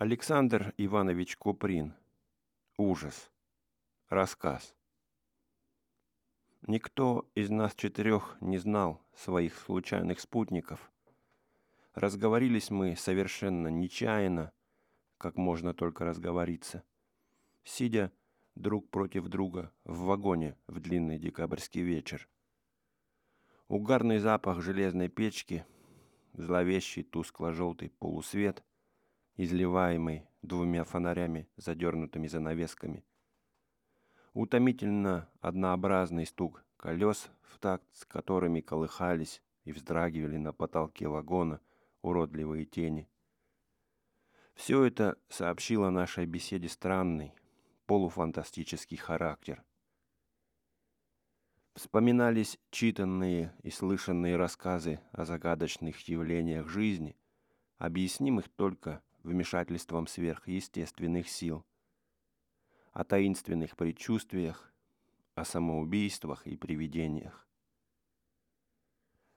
Александр Иванович Куприн. Ужас. Рассказ. Никто из нас четырех не знал своих случайных спутников. Разговорились мы совершенно нечаянно, как можно только разговориться, сидя друг против друга в вагоне в длинный декабрьский вечер. Угарный запах железной печки, зловещий тускло-желтый полусвет, изливаемый двумя фонарями, задернутыми занавесками. Утомительно однообразный стук колес, в такт с которыми колыхались и вздрагивали на потолке вагона уродливые тени. Все это сообщило нашей беседе странный, полуфантастический характер. Вспоминались читанные и слышанные рассказы о загадочных явлениях жизни, объяснимых только вмешательством сверхъестественных сил, о таинственных предчувствиях, о самоубийствах и привидениях.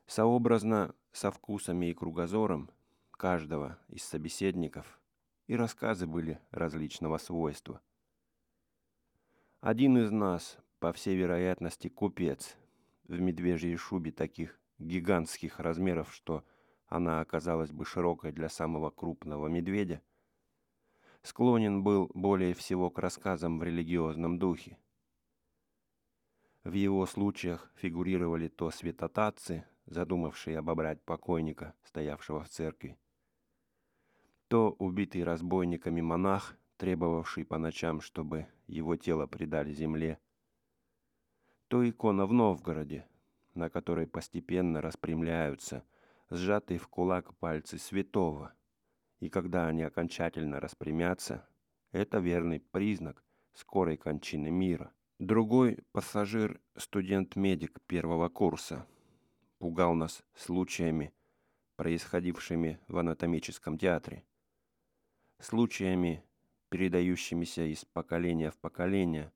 Сообразно со вкусами и кругозором каждого из собеседников и рассказы были различного свойства. Один из нас, по всей вероятности, купец в медвежьей шубе таких гигантских размеров, что она оказалась бы широкой для самого крупного медведя, склонен был более всего к рассказам в религиозном духе. В его случаях фигурировали то святотатцы, задумавшие обобрать покойника, стоявшего в церкви, то убитый разбойниками монах, требовавший по ночам, чтобы его тело предали земле, то икона в Новгороде, на которой постепенно распрямляются – сжатые в кулак пальцы святого. И когда они окончательно распрямятся, это верный признак скорой кончины мира. Другой пассажир, студент-медик первого курса, пугал нас случаями, происходившими в анатомическом театре. Случаями, передающимися из поколения в поколение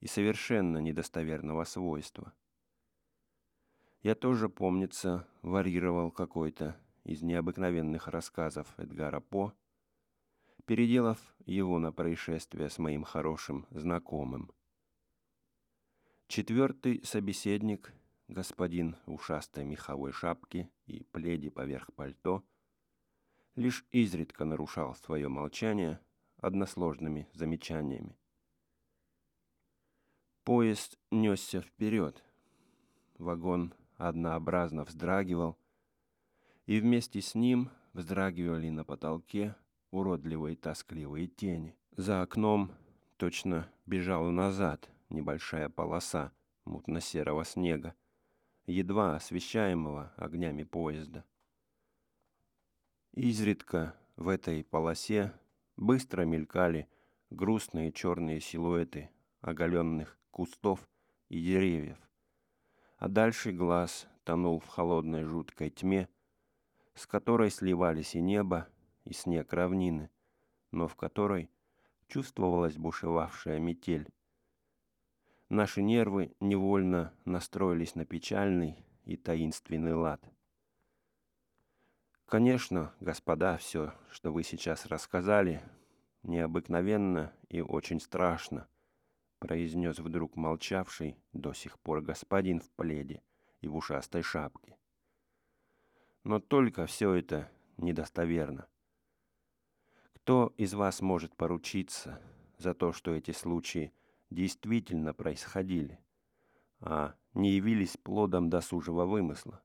и совершенно недостоверного свойства – я тоже, помнится, варьировал какой-то из необыкновенных рассказов Эдгара По, переделав его на происшествие с моим хорошим знакомым. Четвертый собеседник, господин ушастой меховой шапке и пледе поверх пальто, лишь изредка нарушал свое молчание односложными замечаниями. Поезд несся вперед. Вагон однообразно вздрагивал, и вместе с ним вздрагивали на потолке уродливые тоскливые тени. За окном точно бежала назад небольшая полоса мутно-серого снега, едва освещаемого огнями поезда. Изредка в этой полосе быстро мелькали грустные черные силуэты оголенных кустов и деревьев а дальше глаз тонул в холодной жуткой тьме, с которой сливались и небо, и снег равнины, но в которой чувствовалась бушевавшая метель. Наши нервы невольно настроились на печальный и таинственный лад. Конечно, господа, все, что вы сейчас рассказали, необыкновенно и очень страшно – произнес вдруг молчавший до сих пор господин в пледе и в ушастой шапке. Но только все это недостоверно. Кто из вас может поручиться за то, что эти случаи действительно происходили, а не явились плодом досужего вымысла?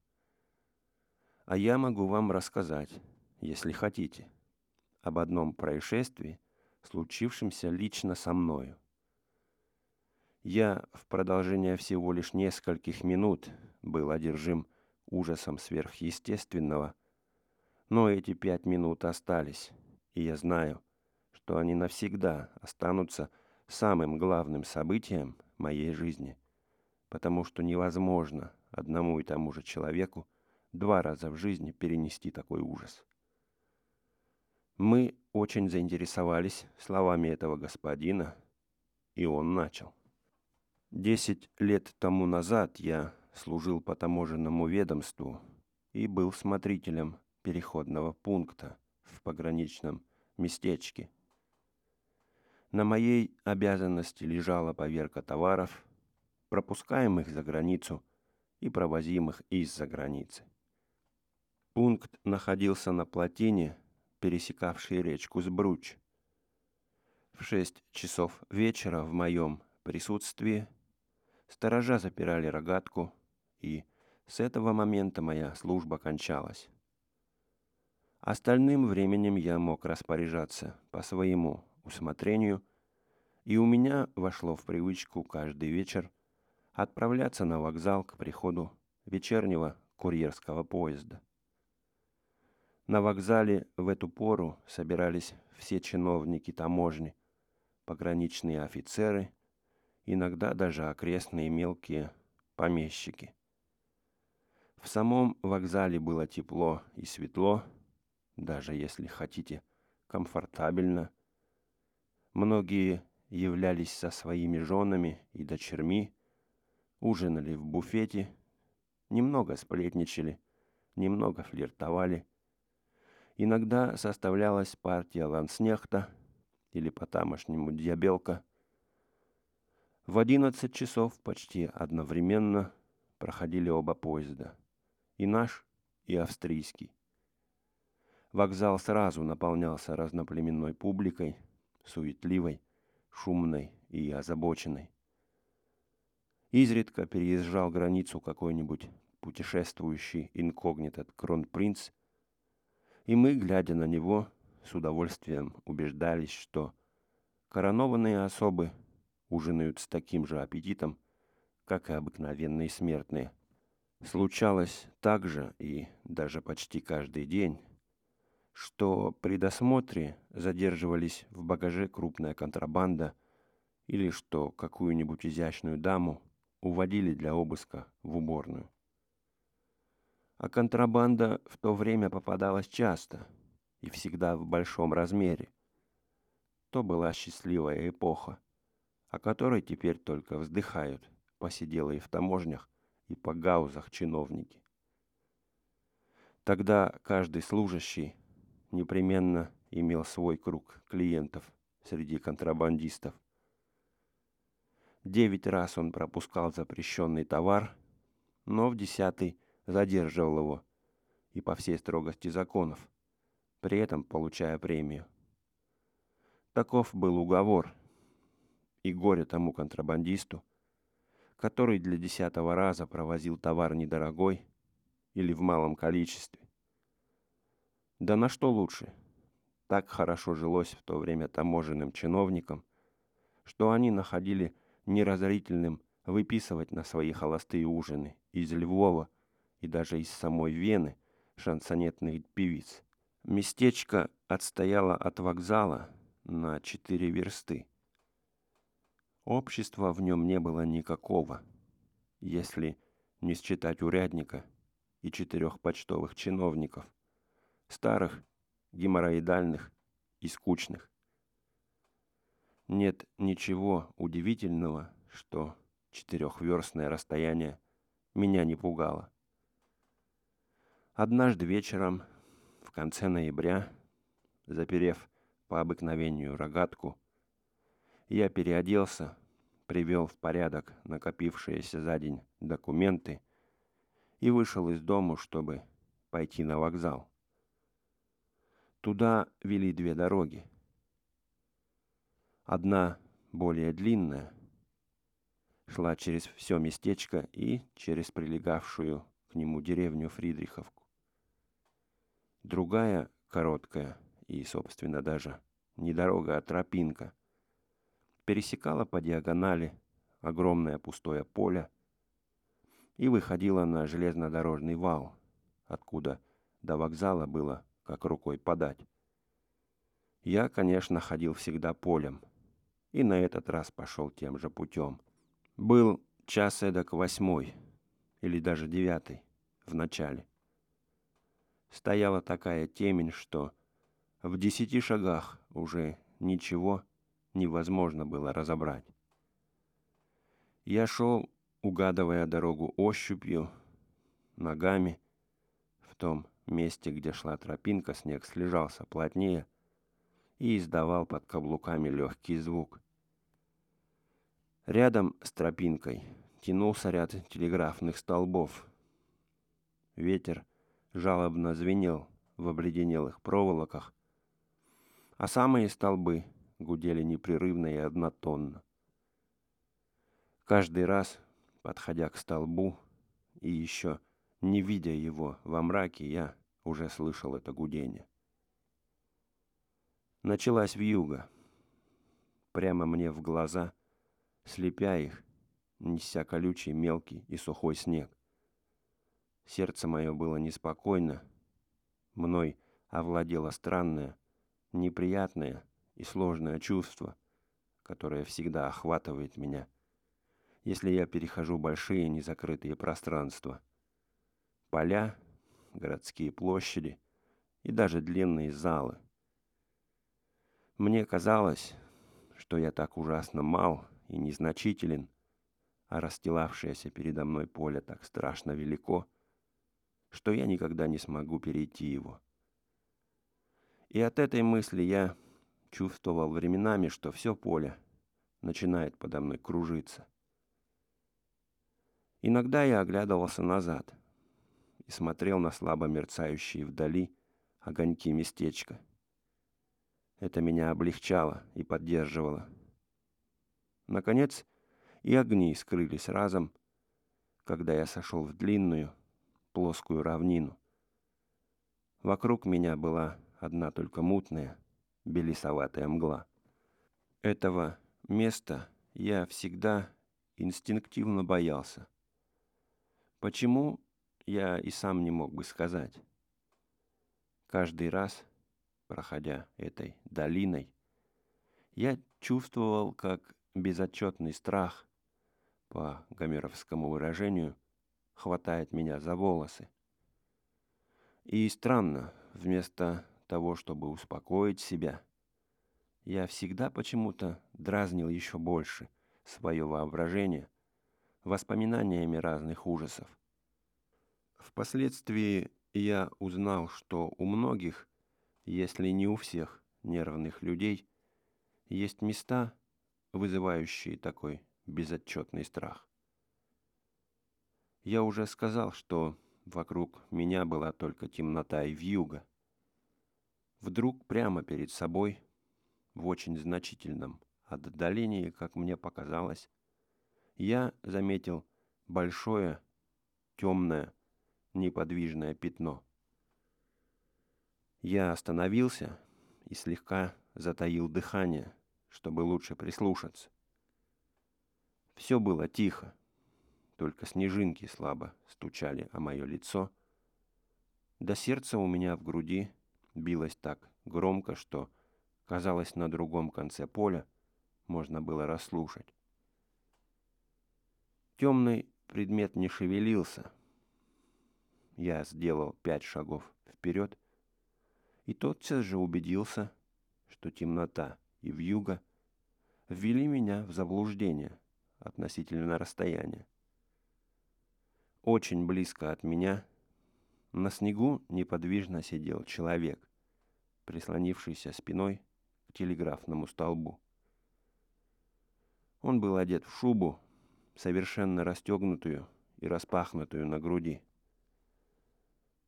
А я могу вам рассказать, если хотите, об одном происшествии, случившемся лично со мною. Я в продолжение всего лишь нескольких минут был одержим ужасом сверхъестественного, но эти пять минут остались, и я знаю, что они навсегда останутся самым главным событием моей жизни, потому что невозможно одному и тому же человеку два раза в жизни перенести такой ужас. Мы очень заинтересовались словами этого господина, и он начал. Десять лет тому назад я служил по таможенному ведомству и был смотрителем переходного пункта в пограничном местечке. На моей обязанности лежала поверка товаров, пропускаемых за границу и провозимых из-за границы. Пункт находился на плотине, пересекавшей речку Сбруч. В шесть часов вечера в моем присутствии сторожа запирали рогатку, и с этого момента моя служба кончалась. Остальным временем я мог распоряжаться по своему усмотрению, и у меня вошло в привычку каждый вечер отправляться на вокзал к приходу вечернего курьерского поезда. На вокзале в эту пору собирались все чиновники таможни, пограничные офицеры, иногда даже окрестные мелкие помещики. В самом вокзале было тепло и светло, даже если хотите, комфортабельно. Многие являлись со своими женами и дочерьми, ужинали в буфете, немного сплетничали, немного флиртовали. Иногда составлялась партия ланснехта или по-тамошнему дьябелка. В одиннадцать часов почти одновременно проходили оба поезда, и наш, и австрийский. Вокзал сразу наполнялся разноплеменной публикой, суетливой, шумной и озабоченной. Изредка переезжал границу какой-нибудь путешествующий инкогнито кронпринц, и мы, глядя на него, с удовольствием убеждались, что коронованные особы ужинают с таким же аппетитом, как и обыкновенные смертные. Случалось также и даже почти каждый день, что при досмотре задерживались в багаже крупная контрабанда или что какую-нибудь изящную даму уводили для обыска в уборную. А контрабанда в то время попадалась часто и всегда в большом размере. То была счастливая эпоха, о которой теперь только вздыхают посиделые в таможнях и по гаузах чиновники. Тогда каждый служащий непременно имел свой круг клиентов среди контрабандистов. Девять раз он пропускал запрещенный товар, но в десятый задерживал его и по всей строгости законов, при этом получая премию. Таков был уговор, и горе тому контрабандисту, который для десятого раза провозил товар недорогой или в малом количестве. Да на что лучше? Так хорошо жилось в то время таможенным чиновникам, что они находили неразорительным выписывать на свои холостые ужины из Львова и даже из самой Вены шансонетных певиц. Местечко отстояло от вокзала на четыре версты. Общества в нем не было никакого, если не считать урядника и четырех почтовых чиновников – старых, геморроидальных и скучных. Нет ничего удивительного, что четырехверстное расстояние меня не пугало. Однажды вечером, в конце ноября, заперев по обыкновению рогатку, я переоделся, привел в порядок накопившиеся за день документы и вышел из дому, чтобы пойти на вокзал. Туда вели две дороги. Одна, более длинная, шла через все местечко и через прилегавшую к нему деревню Фридриховку. Другая, короткая и, собственно, даже не дорога, а тропинка, пересекала по диагонали огромное пустое поле и выходила на железнодорожный вал, откуда до вокзала было как рукой подать. Я, конечно, ходил всегда полем, и на этот раз пошел тем же путем. Был час эдак восьмой, или даже девятый, в начале. Стояла такая темень, что в десяти шагах уже ничего невозможно было разобрать. Я шел, угадывая дорогу ощупью, ногами, в том месте, где шла тропинка, снег слежался плотнее, и издавал под каблуками легкий звук. Рядом с тропинкой тянулся ряд телеграфных столбов. Ветер жалобно звенел в обледенелых проволоках, а самые столбы гудели непрерывно и однотонно. Каждый раз, подходя к столбу и еще не видя его во мраке, я уже слышал это гудение. Началась вьюга. Прямо мне в глаза, слепя их, неся колючий, мелкий и сухой снег. Сердце мое было неспокойно. Мной овладело странное, неприятное и сложное чувство, которое всегда охватывает меня, если я перехожу большие незакрытые пространства. Поля, городские площади и даже длинные залы. Мне казалось, что я так ужасно мал и незначителен, а расстилавшееся передо мной поле так страшно велико, что я никогда не смогу перейти его. И от этой мысли я чувствовал временами, что все поле начинает подо мной кружиться. Иногда я оглядывался назад и смотрел на слабо мерцающие вдали огоньки местечка. Это меня облегчало и поддерживало. Наконец, и огни скрылись разом, когда я сошел в длинную, плоскую равнину. Вокруг меня была одна только мутная, белесоватая мгла. Этого места я всегда инстинктивно боялся. Почему, я и сам не мог бы сказать. Каждый раз, проходя этой долиной, я чувствовал, как безотчетный страх, по гомеровскому выражению, хватает меня за волосы. И странно, вместо того, чтобы успокоить себя, я всегда почему-то дразнил еще больше свое воображение воспоминаниями разных ужасов. Впоследствии я узнал, что у многих, если не у всех нервных людей, есть места, вызывающие такой безотчетный страх. Я уже сказал, что вокруг меня была только темнота и вьюга. Вдруг прямо перед собой, в очень значительном отдалении, как мне показалось, я заметил большое, темное, неподвижное пятно. Я остановился и слегка затаил дыхание, чтобы лучше прислушаться. Все было тихо, только снежинки слабо стучали о мое лицо. До сердца у меня в груди билось так громко, что, казалось, на другом конце поля можно было расслушать. Темный предмет не шевелился. Я сделал пять шагов вперед и тотчас же убедился, что темнота и вьюга ввели меня в заблуждение относительно расстояния. Очень близко от меня на снегу неподвижно сидел человек, прислонившийся спиной к телеграфному столбу. Он был одет в шубу, совершенно расстегнутую и распахнутую на груди.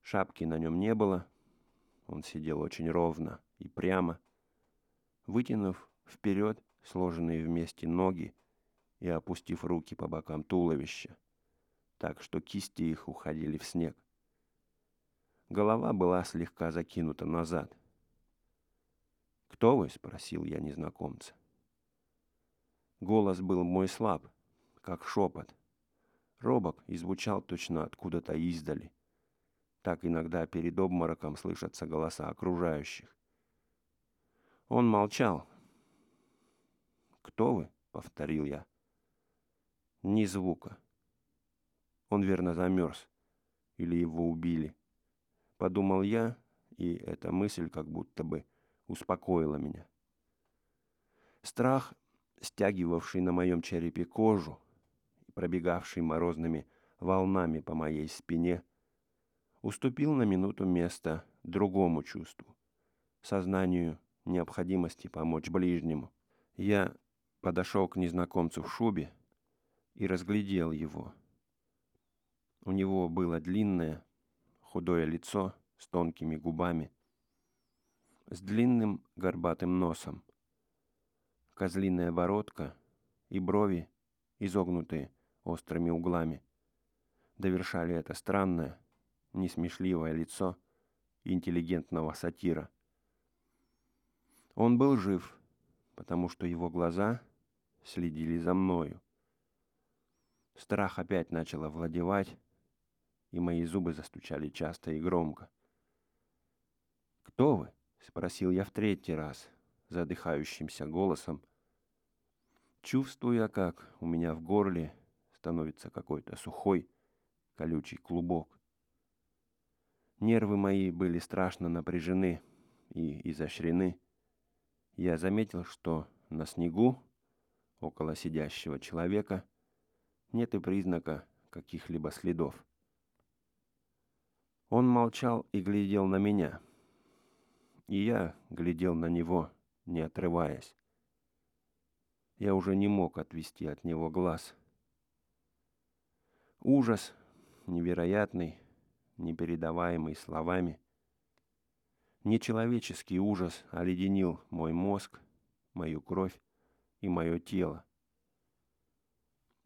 Шапки на нем не было, он сидел очень ровно и прямо, вытянув вперед сложенные вместе ноги и опустив руки по бокам туловища, так что кисти их уходили в снег. Голова была слегка закинута назад. «Кто вы?» — спросил я незнакомца. Голос был мой слаб, как шепот. Робок и звучал точно откуда-то издали. Так иногда перед обмороком слышатся голоса окружающих. Он молчал. «Кто вы?» — повторил я. Ни звука. Он верно замерз. Или его убили. Подумал я, и эта мысль как будто бы успокоила меня. Страх, стягивавший на моем черепе кожу и пробегавший морозными волнами по моей спине, уступил на минуту место другому чувству, сознанию необходимости помочь ближнему. Я подошел к незнакомцу в шубе и разглядел его. У него было длинное, худое лицо с тонкими губами, с длинным горбатым носом, козлиная бородка и брови, изогнутые острыми углами, довершали это странное, несмешливое лицо интеллигентного сатира. Он был жив, потому что его глаза следили за мною. Страх опять начал овладевать, и мои зубы застучали часто и громко. «Кто вы?» — спросил я в третий раз, задыхающимся голосом, чувствуя, как у меня в горле становится какой-то сухой, колючий клубок. Нервы мои были страшно напряжены и изощрены. Я заметил, что на снегу, около сидящего человека, нет и признака каких-либо следов. Он молчал и глядел на меня. И я глядел на него, не отрываясь. Я уже не мог отвести от него глаз. Ужас, невероятный, непередаваемый словами. Нечеловеческий ужас оледенил мой мозг, мою кровь и мое тело.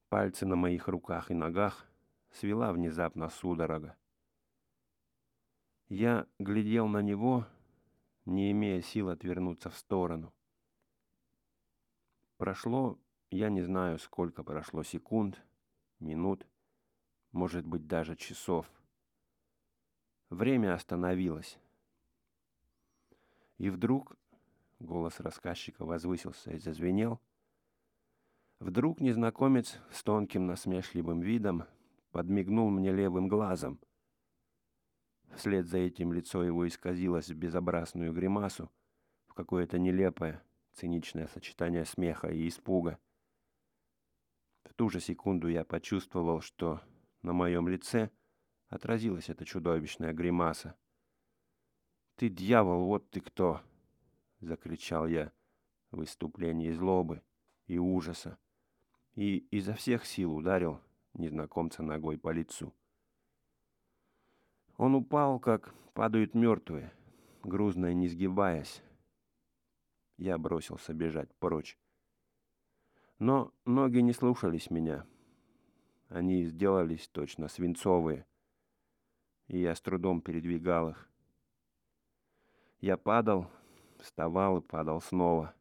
Пальцы на моих руках и ногах свела внезапно судорога. Я глядел на него, не имея сил отвернуться в сторону. Прошло, я не знаю, сколько прошло секунд, минут, может быть, даже часов. Время остановилось. И вдруг голос рассказчика возвысился и зазвенел. Вдруг незнакомец с тонким насмешливым видом подмигнул мне левым глазом. Вслед за этим лицо его исказилось в безобразную гримасу, в какое-то нелепое, циничное сочетание смеха и испуга. В ту же секунду я почувствовал, что на моем лице отразилась эта чудовищная гримаса. «Ты дьявол, вот ты кто!» — закричал я в выступлении злобы и ужаса и изо всех сил ударил незнакомца ногой по лицу. Он упал, как падают мертвые, грузно и не сгибаясь. Я бросился бежать прочь. Но ноги не слушались меня. Они сделались точно свинцовые, и я с трудом передвигал их. Я падал, вставал и падал снова.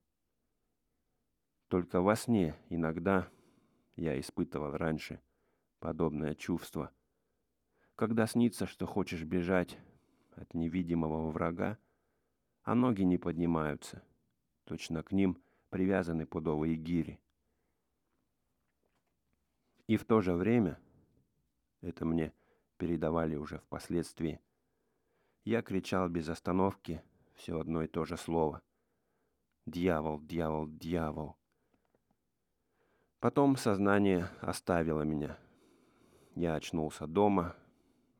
Только во сне иногда я испытывал раньше подобное чувство — когда снится, что хочешь бежать от невидимого врага, а ноги не поднимаются. Точно к ним привязаны пудовые гири. И в то же время, это мне передавали уже впоследствии, я кричал без остановки все одно и то же слово. Дьявол, дьявол, дьявол. Потом сознание оставило меня. Я очнулся дома,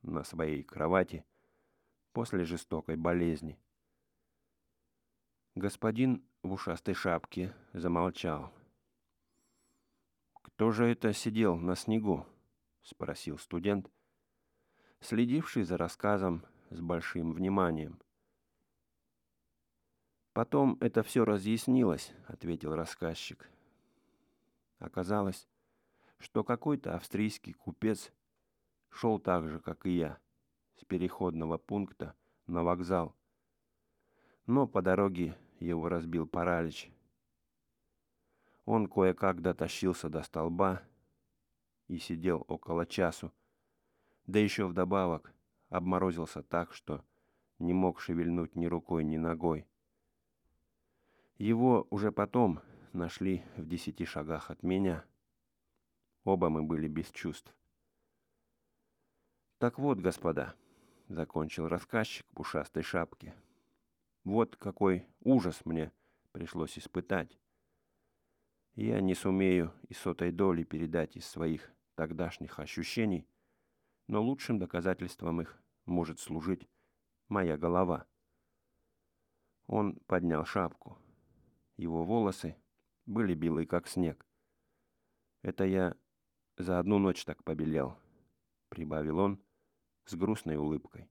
на своей кровати после жестокой болезни. Господин в ушастой шапке замолчал. «Кто же это сидел на снегу?» — спросил студент, следивший за рассказом с большим вниманием. «Потом это все разъяснилось», — ответил рассказчик. Оказалось, что какой-то австрийский купец шел так же, как и я, с переходного пункта на вокзал. Но по дороге его разбил паралич. Он кое-как дотащился до столба и сидел около часу, да еще вдобавок обморозился так, что не мог шевельнуть ни рукой, ни ногой. Его уже потом нашли в десяти шагах от меня. Оба мы были без чувств. Так вот, господа, закончил рассказчик в ушастой шапке. Вот какой ужас мне пришлось испытать. Я не сумею и сотой доли передать из своих тогдашних ощущений, но лучшим доказательством их может служить моя голова. Он поднял шапку. Его волосы были белые, как снег. Это я за одну ночь так побелел, прибавил он с грустной улыбкой.